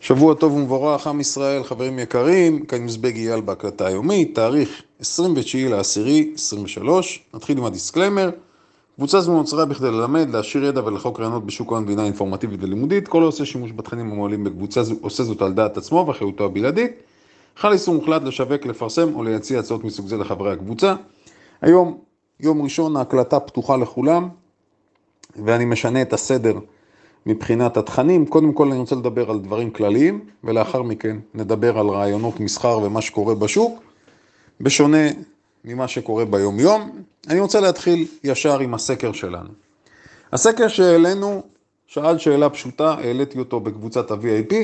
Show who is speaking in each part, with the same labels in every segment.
Speaker 1: שבוע טוב ומבורך, עם ישראל, חברים יקרים, כאן מזבוג אייל בהקלטה היומית, תאריך 29 לעשירי 23, נתחיל עם הדיסקליימר. קבוצה זו נוצרה בכדי ללמד, להעשיר ידע ולחלוק רעיונות בשוק ההון בצורה אינפורמטיבית ולימודית. כל העושה שימוש בתכנים המועלים בקבוצה זו עושה זאת על דעת עצמו ואחריותו הבלעדית. חל איסור מוחלט לשווק, לפרסם או להציע הצעות מסוג זה לחברי הקבוצה. היום, יום ראשון, ההקלטה פתוחה לכולם, ואני משנה את הסדר. מבחינת התכנים. קודם כל אני רוצה לדבר על דברים כלליים, ולאחר מכן נדבר על רעיונות מסחר ומה שקורה בשוק, בשונה ממה שקורה ביום-יום. אני רוצה להתחיל ישר עם הסקר שלנו. הסקר שהעלינו שאל שאלה פשוטה, העליתי אותו בקבוצת ה-VIP.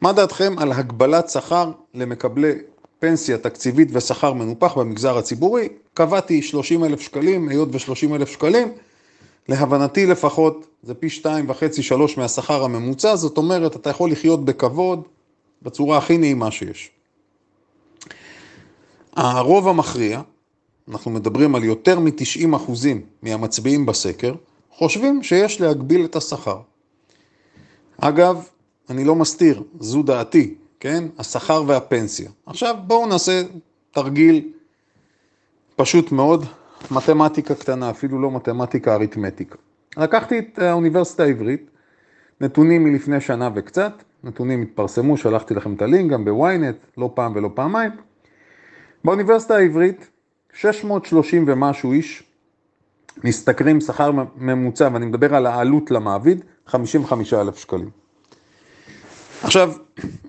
Speaker 1: מה דעתכם על הגבלת שכר למקבלי פנסיה תקציבית ושכר מנופח במגזר הציבורי? קבעתי 30 אלף שקלים, היות ו-30 אלף שקלים. להבנתי לפחות, זה פי שתיים וחצי, שלוש מהשכר הממוצע, זאת אומרת, אתה יכול לחיות בכבוד בצורה הכי נעימה שיש. הרוב המכריע, אנחנו מדברים על יותר מ-90 אחוזים מהמצביעים בסקר, חושבים שיש להגביל את השכר. אגב, אני לא מסתיר, זו דעתי, כן? השכר והפנסיה. עכשיו בואו נעשה תרגיל פשוט מאוד, מתמטיקה קטנה, אפילו לא מתמטיקה אריתמטיקה. לקחתי את האוניברסיטה העברית, נתונים מלפני שנה וקצת, נתונים התפרסמו, שלחתי לכם את הלינק גם בוויינט, לא פעם ולא פעמיים. באוניברסיטה העברית, 630 ומשהו איש משתכרים שכר ממוצע, ואני מדבר על העלות למעביד, 55 אלף שקלים. עכשיו,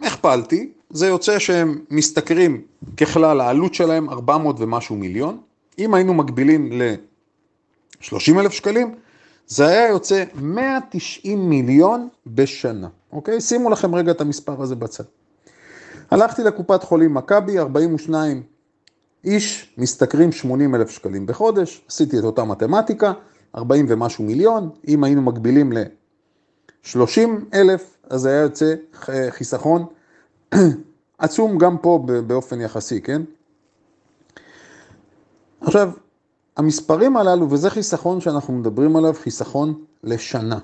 Speaker 1: איך פעלתי? זה יוצא שהם משתכרים ככלל, העלות שלהם 400 ומשהו מיליון, אם היינו מגבילים ל-30 אלף שקלים, זה היה יוצא 190 מיליון בשנה, אוקיי? שימו לכם רגע את המספר הזה בצד. הלכתי לקופת חולים מכבי, 42 איש משתכרים 80 אלף שקלים בחודש, עשיתי את אותה מתמטיקה, 40 ומשהו מיליון, אם היינו מגבילים ל-30 אלף, אז היה יוצא חיסכון עצום גם פה באופן יחסי, כן? עכשיו, המספרים הללו, וזה חיסכון שאנחנו מדברים עליו, חיסכון לשנה.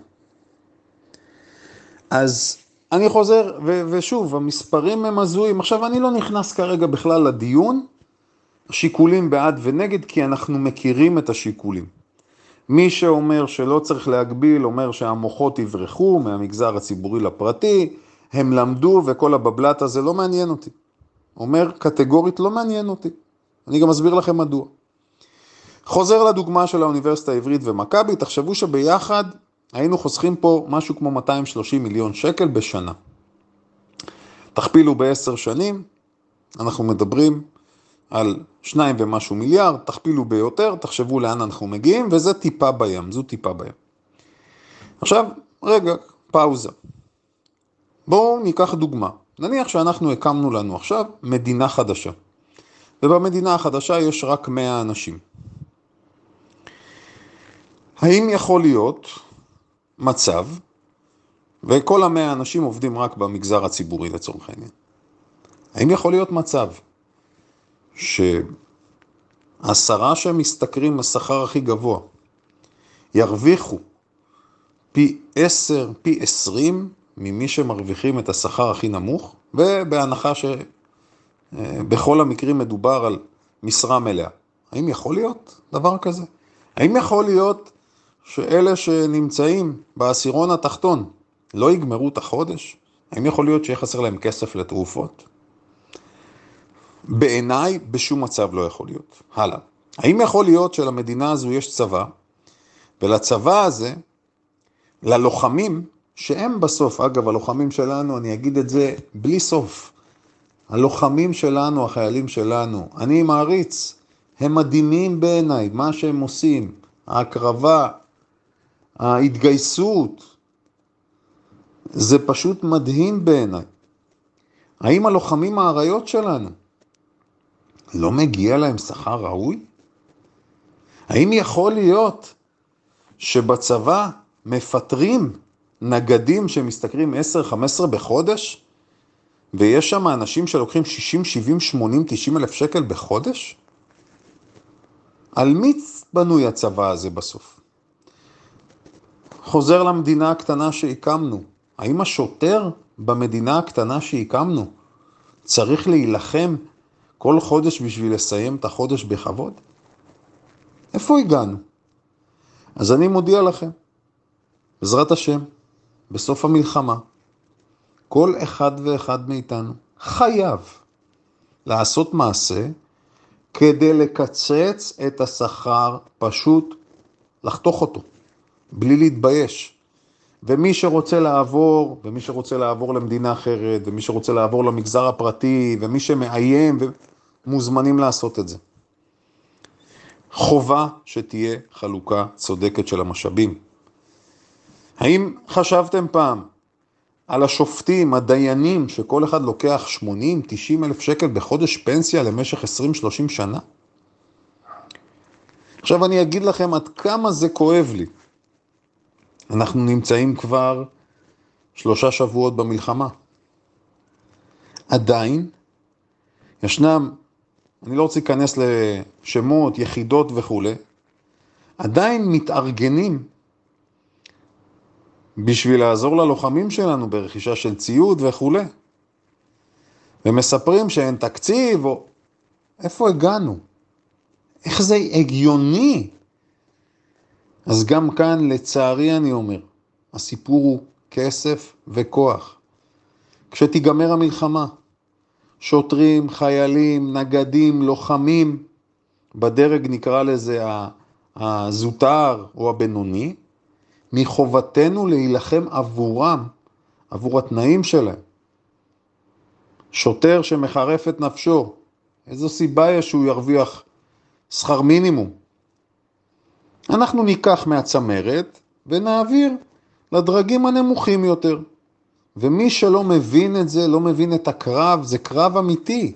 Speaker 1: אז אני חוזר, ו- ושוב, המספרים הם הזויים. עכשיו, אני לא נכנס כרגע בכלל לדיון, שיקולים בעד ונגד, כי אנחנו מכירים את השיקולים. מי שאומר שלא צריך להגביל, אומר שהמוחות יברחו מהמגזר הציבורי לפרטי, הם למדו וכל הבבלת הזה לא מעניין אותי. אומר קטגורית לא מעניין אותי. אני גם אסביר לכם מדוע. חוזר לדוגמה של האוניברסיטה העברית ומכבי, תחשבו שביחד היינו חוסכים פה משהו כמו 230 מיליון שקל בשנה. תכפילו בעשר שנים, אנחנו מדברים על שניים ומשהו מיליארד, תכפילו ביותר, תחשבו לאן אנחנו מגיעים, וזה טיפה בים, זו טיפה בים. עכשיו, רגע, פאוזה. בואו ניקח דוגמה. נניח שאנחנו הקמנו לנו עכשיו מדינה חדשה, ובמדינה החדשה יש רק 100 אנשים. האם יכול להיות מצב, וכל המאה אנשים עובדים רק במגזר הציבורי לצורך העניין, האם יכול להיות מצב שעשרה שמשתכרים השכר הכי גבוה ירוויחו פי עשר, פי עשרים ממי שמרוויחים את השכר הכי נמוך, ובהנחה שבכל המקרים מדובר על משרה מלאה. האם יכול להיות דבר כזה? האם יכול להיות שאלה שנמצאים בעשירון התחתון לא יגמרו את החודש? האם יכול להיות שיהיה חסר להם כסף לתרופות? בעיניי בשום מצב לא יכול להיות. הלאה. האם יכול להיות שלמדינה הזו יש צבא, ולצבא הזה, ללוחמים, שהם בסוף, אגב, הלוחמים שלנו, אני אגיד את זה בלי סוף, הלוחמים שלנו, החיילים שלנו, אני מעריץ, הם מדהימים בעיניי, מה שהם עושים, ההקרבה, ההתגייסות, זה פשוט מדהים בעיניי. האם הלוחמים האריות שלנו, לא מגיע להם שכר ראוי? האם יכול להיות שבצבא מפטרים נגדים שמשתכרים 10-15 בחודש, ויש שם אנשים שלוקחים 60, 70, 80, 90 אלף שקל בחודש? על מי בנוי הצבא הזה בסוף? חוזר למדינה הקטנה שהקמנו. האם השוטר במדינה הקטנה שהקמנו צריך להילחם כל חודש בשביל לסיים את החודש בכבוד? איפה הגענו? אז אני מודיע לכם, בעזרת השם, בסוף המלחמה, כל אחד ואחד מאיתנו חייב לעשות מעשה כדי לקצץ את השכר, פשוט לחתוך אותו, בלי להתבייש. ומי שרוצה לעבור, ומי שרוצה לעבור למדינה אחרת, ומי שרוצה לעבור למגזר הפרטי, ומי שמאיים, מוזמנים לעשות את זה. חובה שתהיה חלוקה צודקת של המשאבים. האם חשבתם פעם על השופטים, הדיינים, שכל אחד לוקח 80-90 אלף שקל בחודש פנסיה למשך 20-30 שנה? עכשיו אני אגיד לכם עד כמה זה כואב לי. אנחנו נמצאים כבר שלושה שבועות במלחמה. עדיין ישנם, אני לא רוצה להיכנס לשמות, יחידות וכולי, עדיין מתארגנים בשביל לעזור ללוחמים שלנו ברכישה של ציוד וכולי. ומספרים שאין תקציב, או... איפה הגענו? איך זה הגיוני? אז גם כאן, לצערי אני אומר, הסיפור הוא כסף וכוח. כשתיגמר המלחמה, שוטרים, חיילים, נגדים, לוחמים, בדרג נקרא לזה הזוטר או הבינוני, מחובתנו להילחם עבורם, עבור התנאים שלהם. שוטר שמחרף את נפשו, איזו סיבה יש שהוא ירוויח שכר מינימום? אנחנו ניקח מהצמרת ונעביר לדרגים הנמוכים יותר. ומי שלא מבין את זה, לא מבין את הקרב, זה קרב אמיתי.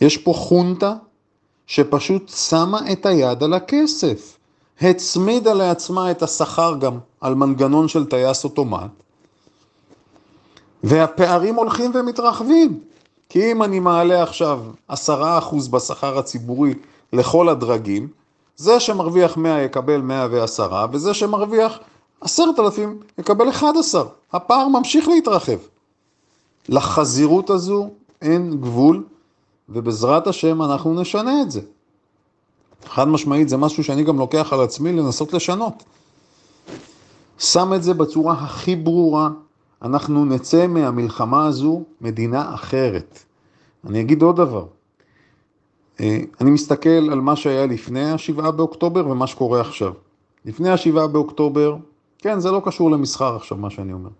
Speaker 1: יש פה חונטה שפשוט שמה את היד על הכסף. הצמידה לעצמה את השכר גם על מנגנון של טייס אוטומט, והפערים הולכים ומתרחבים. כי אם אני מעלה עכשיו עשרה אחוז בשכר הציבורי לכל הדרגים, זה שמרוויח 100 יקבל 110, וזה שמרוויח 10,000 יקבל 11. הפער ממשיך להתרחב. לחזירות הזו אין גבול, ובעזרת השם אנחנו נשנה את זה. חד משמעית זה משהו שאני גם לוקח על עצמי לנסות לשנות. שם את זה בצורה הכי ברורה, אנחנו נצא מהמלחמה הזו מדינה אחרת. אני אגיד עוד דבר, אני מסתכל על מה שהיה לפני השבעה באוקטובר ומה שקורה עכשיו. לפני השבעה באוקטובר, כן, זה לא קשור למסחר עכשיו, מה שאני אומר.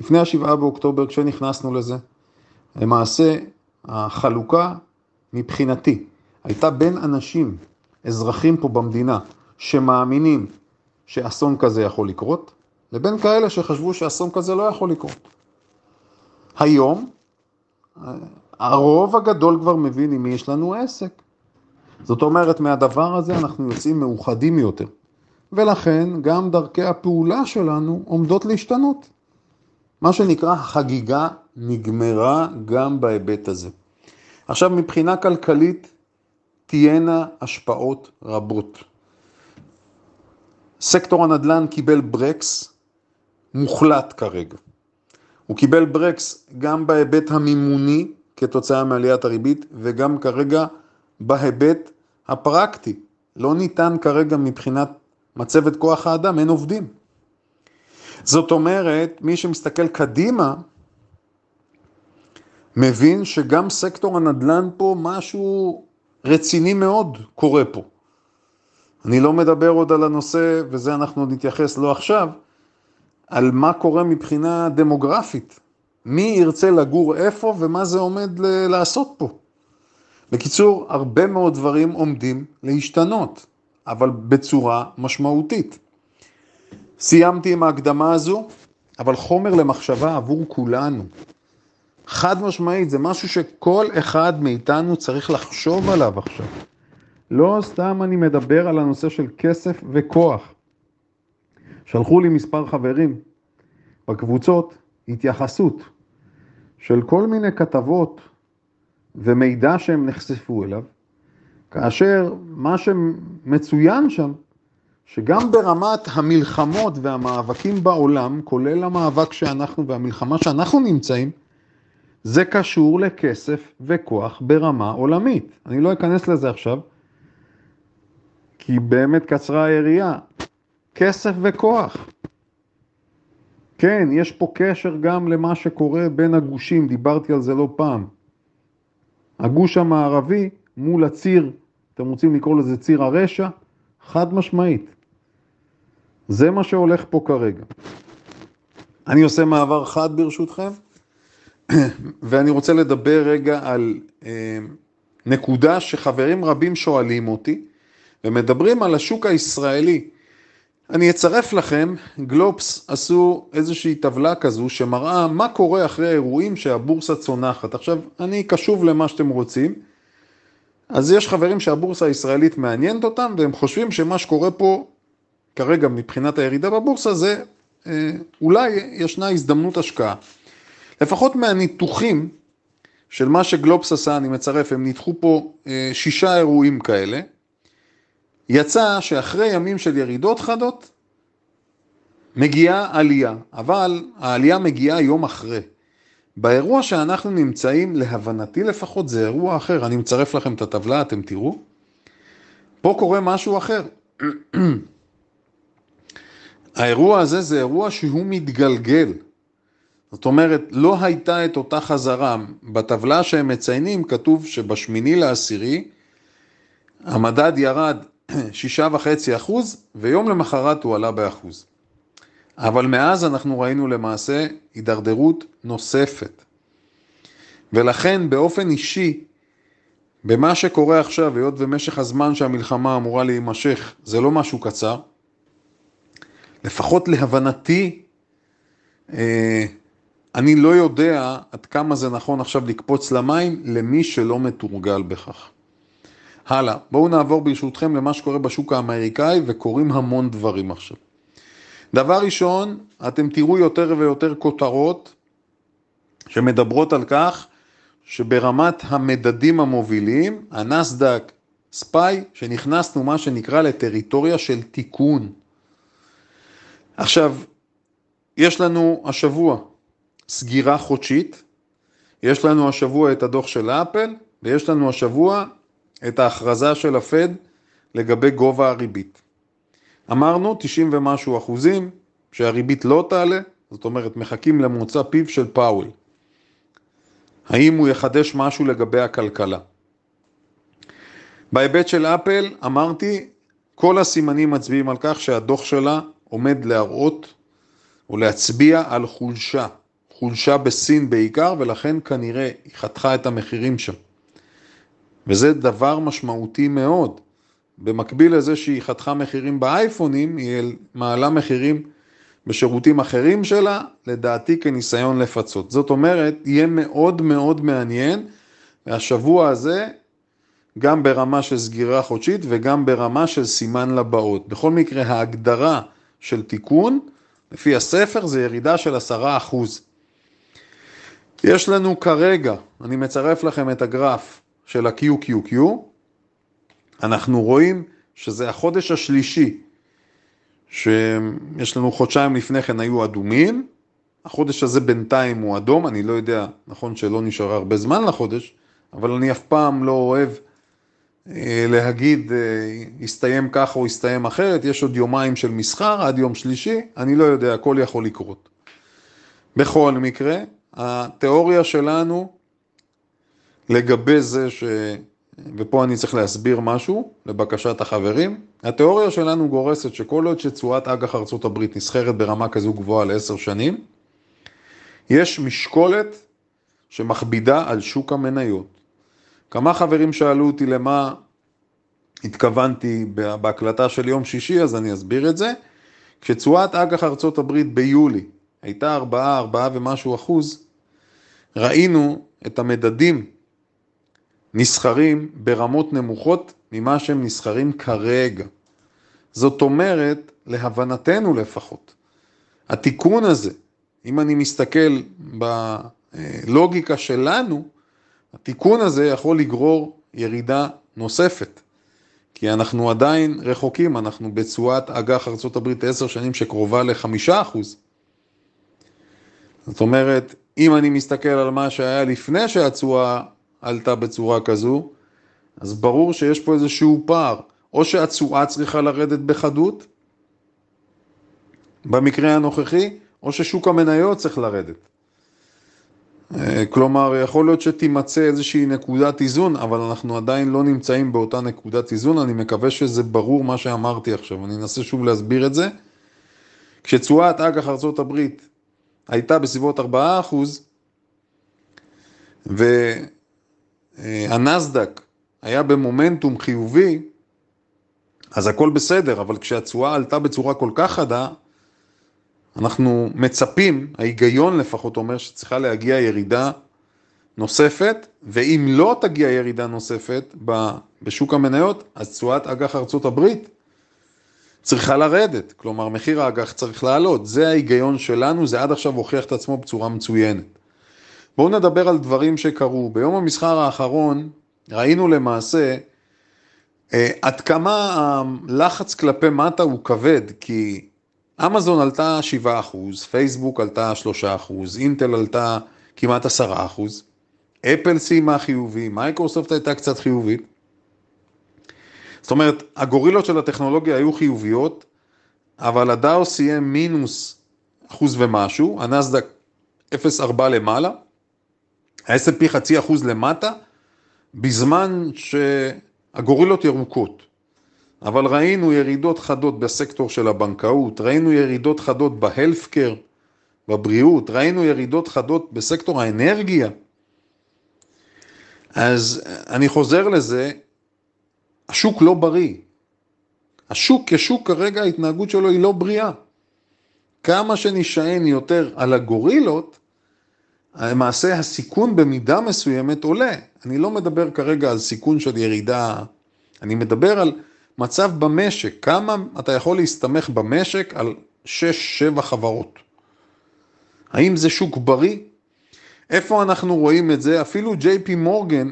Speaker 1: לפני השבעה באוקטובר, כשנכנסנו לזה, למעשה החלוקה מבחינתי הייתה בין אנשים אזרחים פה במדינה שמאמינים שאסון כזה יכול לקרות, לבין כאלה שחשבו שאסון כזה לא יכול לקרות. היום, הרוב הגדול כבר מבין עם מי יש לנו עסק. זאת אומרת, מהדבר הזה אנחנו יוצאים מאוחדים יותר. ולכן גם דרכי הפעולה שלנו עומדות להשתנות. מה שנקרא החגיגה נגמרה גם בהיבט הזה. עכשיו, מבחינה כלכלית, תהיינה השפעות רבות. סקטור הנדל"ן קיבל ברקס מוחלט כרגע. הוא קיבל ברקס גם בהיבט המימוני כתוצאה מעליית הריבית וגם כרגע בהיבט הפרקטי. לא ניתן כרגע מבחינת מצבת כוח האדם, אין עובדים. זאת אומרת, מי שמסתכל קדימה, מבין שגם סקטור הנדל"ן פה משהו רציני מאוד קורה פה. אני לא מדבר עוד על הנושא, וזה אנחנו נתייחס לא עכשיו, על מה קורה מבחינה דמוגרפית. מי ירצה לגור איפה ומה זה עומד ל- לעשות פה. בקיצור, הרבה מאוד דברים עומדים להשתנות, אבל בצורה משמעותית. סיימתי עם ההקדמה הזו, אבל חומר למחשבה עבור כולנו. חד משמעית, זה משהו שכל אחד מאיתנו צריך לחשוב עליו עכשיו. לא סתם אני מדבר על הנושא של כסף וכוח. שלחו לי מספר חברים בקבוצות התייחסות של כל מיני כתבות ומידע שהם נחשפו אליו, כאשר מה שמצוין שם, שגם ברמת המלחמות והמאבקים בעולם, כולל המאבק שאנחנו והמלחמה שאנחנו נמצאים, זה קשור לכסף וכוח ברמה עולמית. אני לא אכנס לזה עכשיו, כי באמת קצרה היריעה. כסף וכוח. כן, יש פה קשר גם למה שקורה בין הגושים, דיברתי על זה לא פעם. הגוש המערבי מול הציר, אתם רוצים לקרוא לזה ציר הרשע? חד משמעית. זה מה שהולך פה כרגע. אני עושה מעבר חד ברשותכם, ואני רוצה לדבר רגע על אה, נקודה שחברים רבים שואלים אותי, ומדברים על השוק הישראלי. אני אצרף לכם, גלובס עשו איזושהי טבלה כזו שמראה מה קורה אחרי האירועים שהבורסה צונחת. עכשיו, אני קשוב למה שאתם רוצים, אז יש חברים שהבורסה הישראלית מעניינת אותם, והם חושבים שמה שקורה פה כרגע מבחינת הירידה בבורסה זה אה, אולי ישנה הזדמנות השקעה. לפחות מהניתוחים של מה שגלובס עשה, אני מצרף, הם ניתחו פה אה, שישה אירועים כאלה. יצא שאחרי ימים של ירידות חדות, מגיעה עלייה, אבל העלייה מגיעה יום אחרי. באירוע שאנחנו נמצאים, להבנתי לפחות, זה אירוע אחר. אני מצרף לכם את הטבלה, אתם תראו. פה קורה משהו אחר. האירוע הזה זה אירוע שהוא מתגלגל. זאת אומרת, לא הייתה את אותה חזרה. בטבלה שהם מציינים כתוב שבשמיני לעשירי המדד ירד שישה וחצי אחוז, ויום למחרת הוא עלה באחוז. אבל מאז אנחנו ראינו למעשה הידרדרות נוספת. ולכן באופן אישי, במה שקורה עכשיו, היות ומשך הזמן שהמלחמה אמורה להימשך, זה לא משהו קצר, לפחות להבנתי, אה, אני לא יודע עד כמה זה נכון עכשיו לקפוץ למים למי שלא מתורגל בכך. הלאה, בואו נעבור ברשותכם למה שקורה בשוק האמריקאי וקורים המון דברים עכשיו. דבר ראשון, אתם תראו יותר ויותר כותרות שמדברות על כך שברמת המדדים המובילים, הנסדק ספיי, שנכנסנו מה שנקרא לטריטוריה של תיקון. עכשיו, יש לנו השבוע סגירה חודשית, יש לנו השבוע את הדוח של אפל, ויש לנו השבוע את ההכרזה של הפד לגבי גובה הריבית. אמרנו 90 ומשהו אחוזים שהריבית לא תעלה, זאת אומרת מחכים למוצא פיו של פאוול. האם הוא יחדש משהו לגבי הכלכלה? בהיבט של אפל אמרתי, כל הסימנים מצביעים על כך שהדוח שלה עומד להראות או להצביע על חולשה, חולשה בסין בעיקר, ולכן כנראה היא חתכה את המחירים שם. וזה דבר משמעותי מאוד. במקביל לזה שהיא חתכה מחירים באייפונים, היא מעלה מחירים בשירותים אחרים שלה, לדעתי כניסיון לפצות. זאת אומרת, יהיה מאוד מאוד מעניין, והשבוע הזה, גם ברמה של סגירה חודשית וגם ברמה של סימן לבאות. בכל מקרה, ההגדרה של תיקון, לפי הספר, זה ירידה של עשרה אחוז. יש לנו כרגע, אני מצרף לכם את הגרף של ה-QQQ, אנחנו רואים שזה החודש השלישי, שיש לנו חודשיים לפני כן היו אדומים, החודש הזה בינתיים הוא אדום, אני לא יודע, נכון שלא נשאר הרבה זמן לחודש, אבל אני אף פעם לא אוהב אה, להגיד אה, הסתיים כך או הסתיים אחרת, יש עוד יומיים של מסחר עד יום שלישי, אני לא יודע, הכל יכול לקרות. בכל מקרה, התיאוריה שלנו לגבי זה ש... ופה אני צריך להסביר משהו לבקשת החברים. התיאוריה שלנו גורסת שכל עוד שתשואת אג"ח ארצות הברית נסחרת ברמה כזו גבוהה לעשר שנים, יש משקולת שמכבידה על שוק המניות. כמה חברים שאלו אותי למה התכוונתי בהקלטה של יום שישי, אז אני אסביר את זה. כשתשואת אג"ח ארצות הברית ביולי הייתה 4, 4 ומשהו אחוז, ראינו את המדדים נסחרים ברמות נמוכות ממה שהם נסחרים כרגע. זאת אומרת, להבנתנו לפחות, התיקון הזה, אם אני מסתכל בלוגיקה שלנו, התיקון הזה יכול לגרור ירידה נוספת. כי אנחנו עדיין רחוקים, אנחנו בתשואת אג"ח ארה"ב עשר שנים שקרובה לחמישה אחוז. זאת אומרת, אם אני מסתכל על מה שהיה לפני שהתשואה עלתה בצורה כזו, אז ברור שיש פה איזשהו פער. או שהתשואה צריכה לרדת בחדות, במקרה הנוכחי, או ששוק המניות צריך לרדת. אה, כלומר, יכול להיות שתימצא איזושהי נקודת איזון, אבל אנחנו עדיין לא נמצאים באותה נקודת איזון, אני מקווה שזה ברור מה שאמרתי עכשיו, אני אנסה שוב להסביר את זה. כשתשואת אג"ח הברית הייתה בסביבות 4%, והנסדק היה במומנטום חיובי, אז הכל בסדר, אבל כשהתשואה עלתה בצורה כל כך חדה, אנחנו מצפים, ההיגיון לפחות אומר שצריכה להגיע ירידה נוספת, ואם לא תגיע ירידה נוספת בשוק המניות, אז תשואת אג"ח ארצות הברית צריכה לרדת, כלומר מחיר האג"ח צריך לעלות, זה ההיגיון שלנו, זה עד עכשיו הוכיח את עצמו בצורה מצוינת. בואו נדבר על דברים שקרו. ביום המסחר האחרון ראינו למעשה אה, עד כמה הלחץ כלפי מטה הוא כבד, כי אמזון עלתה 7%, פייסבוק עלתה 3%, אינטל עלתה כמעט 10%, אפל סיימה חיובי, מייקרוסופט הייתה קצת חיובית. זאת אומרת, הגורילות של הטכנולוגיה היו חיוביות, אבל הדאו סיים מינוס אחוז ומשהו, הנסדק 0.4 למעלה, ה-S&P חצי אחוז למטה, בזמן שהגורילות ירוקות. אבל ראינו ירידות חדות בסקטור של הבנקאות, ראינו ירידות חדות בהלפקר, בבריאות, ראינו ירידות חדות בסקטור האנרגיה. אז אני חוזר לזה, השוק לא בריא. השוק כשוק כרגע ההתנהגות שלו היא לא בריאה. כמה שנשען יותר על הגורילות, למעשה הסיכון במידה מסוימת עולה. אני לא מדבר כרגע על סיכון של ירידה, אני מדבר על מצב במשק, כמה אתה יכול להסתמך במשק על 6-7 חברות. האם זה שוק בריא? איפה אנחנו רואים את זה? אפילו ג'יי פי מורגן,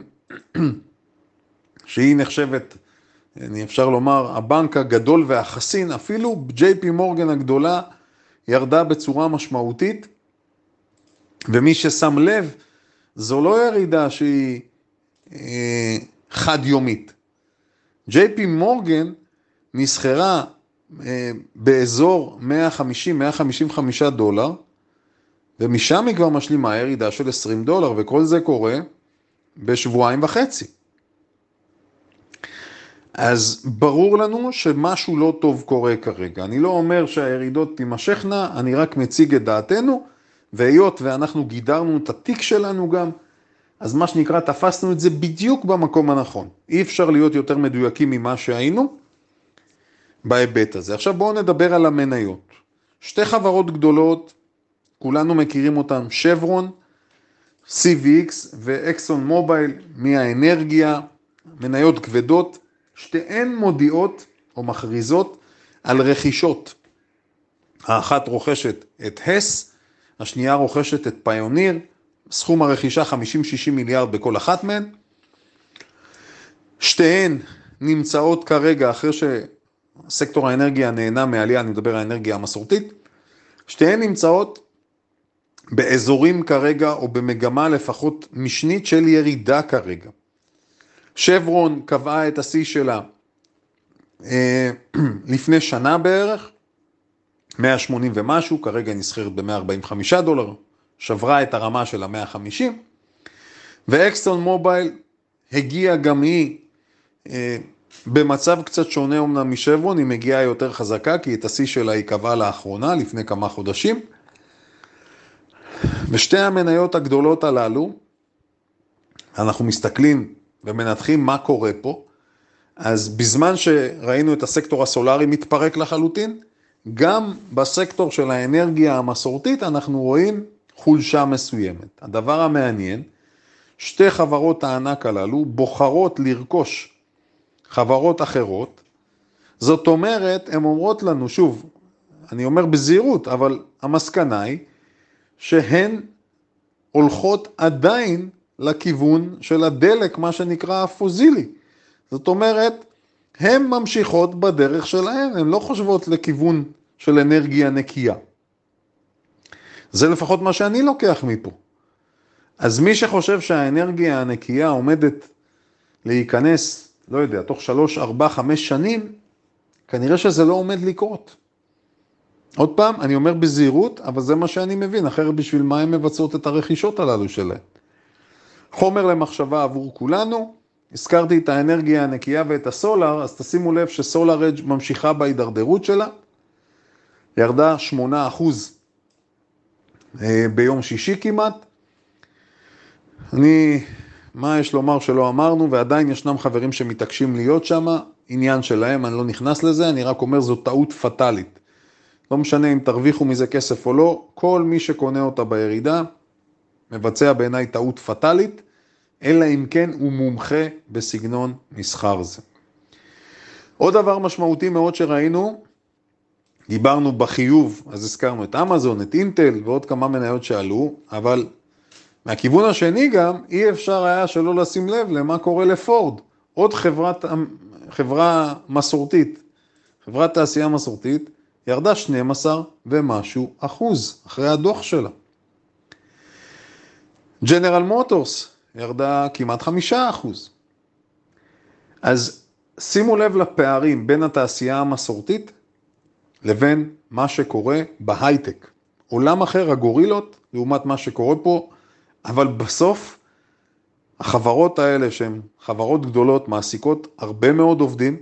Speaker 1: שהיא נחשבת, אני אפשר לומר, הבנק הגדול והחסין, אפילו ג'יי פי מורגן הגדולה ירדה בצורה משמעותית, ומי ששם לב, זו לא ירידה שהיא אה, חד-יומית. ג'יי פי מורגן נסחרה אה, באזור 150-155 דולר, ומשם היא כבר משלימה ירידה של 20 דולר, וכל זה קורה בשבועיים וחצי. אז ברור לנו שמשהו לא טוב קורה כרגע. אני לא אומר שהירידות תימשכנה, אני רק מציג את דעתנו, והיות ואנחנו גידרנו את התיק שלנו גם, אז מה שנקרא, תפסנו את זה בדיוק במקום הנכון. אי אפשר להיות יותר מדויקים ממה שהיינו בהיבט הזה. עכשיו בואו נדבר על המניות. שתי חברות גדולות, כולנו מכירים אותן, שברון, CVX ואקסון מובייל מהאנרגיה, מניות כבדות, שתיהן מודיעות או מכריזות על רכישות. האחת רוכשת את הס, השנייה רוכשת את פיוניר, סכום הרכישה 50-60 מיליארד בכל אחת מהן. שתיהן נמצאות כרגע, אחרי שסקטור האנרגיה נהנה מעלייה, אני מדבר על האנרגיה המסורתית, שתיהן נמצאות באזורים כרגע, או במגמה לפחות משנית של ירידה כרגע. שברון קבעה את השיא שלה אה, לפני שנה בערך, 180 ומשהו, כרגע היא נסחרת ב-145 דולר, שברה את הרמה של ה-150, ואקסטון מובייל הגיעה גם היא אה, במצב קצת שונה אמנם משברון, היא מגיעה יותר חזקה, כי את השיא שלה היא קבעה לאחרונה, לפני כמה חודשים. ושתי המניות הגדולות הללו, אנחנו מסתכלים ומנתחים מה קורה פה, אז בזמן שראינו את הסקטור הסולארי מתפרק לחלוטין, גם בסקטור של האנרגיה המסורתית אנחנו רואים חולשה מסוימת. הדבר המעניין, שתי חברות הענק הללו בוחרות לרכוש חברות אחרות, זאת אומרת, הן אומרות לנו, שוב, אני אומר בזהירות, אבל המסקנה היא שהן הולכות עדיין לכיוון של הדלק, מה שנקרא הפוזילי. זאת אומרת, הן ממשיכות בדרך שלהן, הן לא חושבות לכיוון של אנרגיה נקייה. זה לפחות מה שאני לוקח מפה. אז מי שחושב שהאנרגיה הנקייה עומדת להיכנס, לא יודע, תוך שלוש, ארבע, חמש שנים, כנראה שזה לא עומד לקרות. עוד פעם, אני אומר בזהירות, אבל זה מה שאני מבין, אחרת בשביל מה הן מבצעות את הרכישות הללו שלהן. חומר למחשבה עבור כולנו, הזכרתי את האנרגיה הנקייה ואת הסולר, אז תשימו לב שסולר אג' ממשיכה בהידרדרות שלה, ירדה 8% אה, ביום שישי כמעט. אני, מה יש לומר שלא אמרנו, ועדיין ישנם חברים שמתעקשים להיות שם, עניין שלהם, אני לא נכנס לזה, אני רק אומר זו טעות פטאלית. לא משנה אם תרוויחו מזה כסף או לא, כל מי שקונה אותה בירידה מבצע בעיניי טעות פטאלית, אלא אם כן הוא מומחה בסגנון מסחר זה. עוד דבר משמעותי מאוד שראינו, דיברנו בחיוב, אז הזכרנו את אמזון, את אינטל ועוד כמה מניות שעלו, אבל מהכיוון השני גם, אי אפשר היה שלא לשים לב למה קורה לפורד, עוד חברת, חברה מסורתית, חברת תעשייה מסורתית, ירדה 12 ומשהו אחוז אחרי הדוח שלה. ג'נרל מוטורס ירדה כמעט חמישה אחוז. אז שימו לב לפערים בין התעשייה המסורתית לבין מה שקורה בהייטק. עולם אחר, הגורילות, לעומת מה שקורה פה, אבל בסוף החברות האלה שהן חברות גדולות מעסיקות הרבה מאוד עובדים,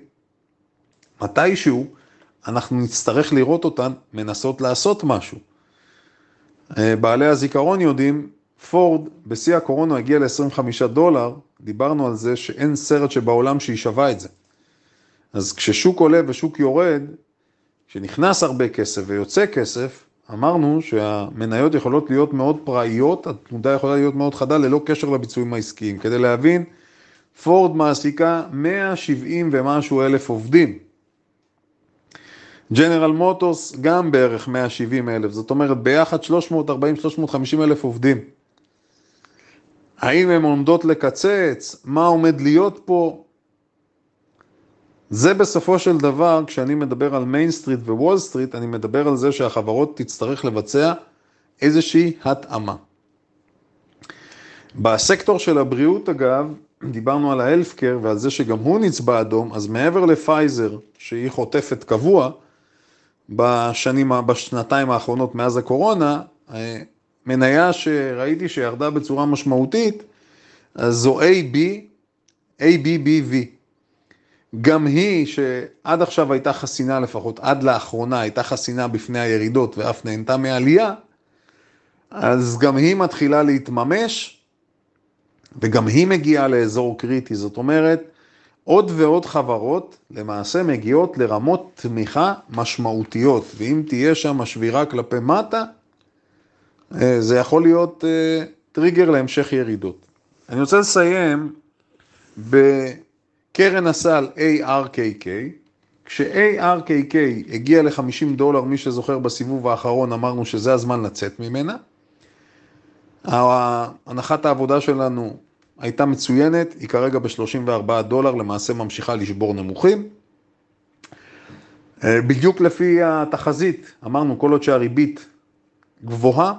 Speaker 1: מתישהו אנחנו נצטרך לראות אותן מנסות לעשות משהו. אה, בעלי הזיכרון יודעים, פורד בשיא הקורונה הגיע ל-25 דולר, דיברנו על זה שאין סרט שבעולם שישווה את זה. אז כששוק עולה ושוק יורד, כשנכנס הרבה כסף ויוצא כסף, אמרנו שהמניות יכולות להיות מאוד פרועות, התנודה יכולה להיות מאוד חדה ללא קשר לביצועים העסקיים. כדי להבין, פורד מעסיקה 170 ומשהו אלף עובדים. ג'נרל מוטורס גם בערך 170 אלף, זאת אומרת ביחד 340-350 אלף עובדים. האם הן עומדות לקצץ? מה עומד להיות פה? זה בסופו של דבר, כשאני מדבר על Main Street ו Wall Street, אני מדבר על זה שהחברות תצטרך לבצע איזושהי התאמה. בסקטור של הבריאות אגב, דיברנו על האלפקר ועל זה שגם הוא נצבע אדום, אז מעבר לפייזר, שהיא חוטפת קבוע, בשנים, בשנתיים האחרונות מאז הקורונה, אה, מניה שראיתי שירדה בצורה משמעותית, אז זו AB, ABBV. גם היא, שעד עכשיו הייתה חסינה לפחות, עד לאחרונה הייתה חסינה בפני הירידות ואף נהנתה מעלייה, אז גם היא מתחילה להתממש, וגם היא מגיעה לאזור קריטי. זאת אומרת, עוד ועוד חברות למעשה מגיעות לרמות תמיכה משמעותיות, ואם תהיה שם שבירה כלפי מטה, זה יכול להיות אה, טריגר להמשך ירידות. אני רוצה לסיים בקרן הסל ARKK, כש-ARKK הגיע ל-50 דולר, מי שזוכר בסיבוב האחרון אמרנו שזה הזמן לצאת ממנה. הנחת העבודה שלנו הייתה מצוינת, היא כרגע ב-34 דולר, למעשה ממשיכה לשבור נמוכים. אה, בדיוק לפי התחזית, אמרנו כל עוד שהריבית גבוהה,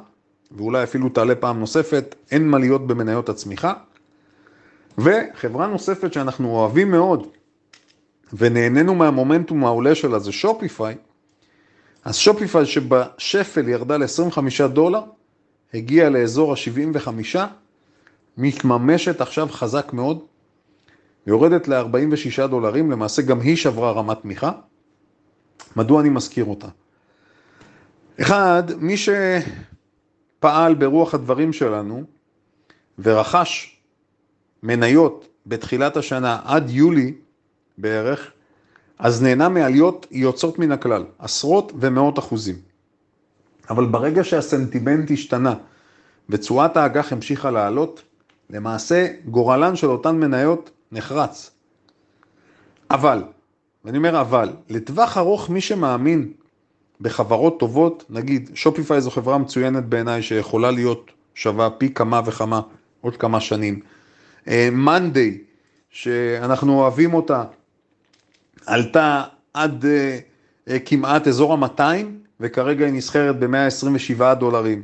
Speaker 1: ואולי אפילו תעלה פעם נוספת, אין מה להיות במניות הצמיחה. וחברה נוספת שאנחנו אוהבים מאוד, ונהנינו מהמומנטום העולה שלה זה שופיפיי, אז שופיפיי שבשפל ירדה ל-25 דולר, הגיעה לאזור ה-75, מתממשת עכשיו חזק מאוד, יורדת ל-46 דולרים, למעשה גם היא שברה רמת תמיכה. מדוע אני מזכיר אותה? אחד, מי שפעל ברוח הדברים שלנו ורכש מניות בתחילת השנה עד יולי בערך, אז נהנה מעליות יוצאות מן הכלל, עשרות ומאות אחוזים. אבל ברגע שהסנטימנט השתנה ותשואת האג"ח המשיכה לעלות, למעשה גורלן של אותן מניות נחרץ. אבל, ואני אומר אבל, לטווח ארוך מי שמאמין בחברות טובות, נגיד שופיפיי זו חברה מצוינת בעיניי שיכולה להיות שווה פי כמה וכמה עוד כמה שנים. מאנדיי, שאנחנו אוהבים אותה עלתה עד אה, אה, כמעט אזור ה-200, וכרגע היא נסחרת ב-127 דולרים.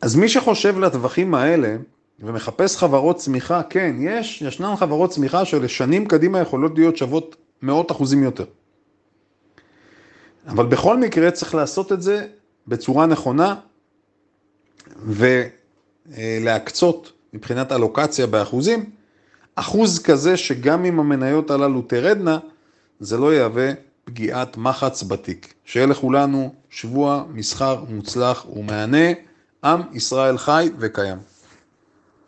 Speaker 1: אז מי שחושב לטווחים האלה, ומחפש חברות צמיחה, כן, יש, ישנן חברות צמיחה שלשנים קדימה יכולות להיות שוות מאות אחוזים יותר. אבל בכל מקרה צריך לעשות את זה בצורה נכונה ולהקצות מבחינת אלוקציה באחוזים, אחוז כזה שגם אם המניות הללו תרדנה, זה לא יהווה פגיעת מחץ בתיק. שיהיה לכולנו שבוע מסחר מוצלח ומהנה, עם ישראל חי וקיים.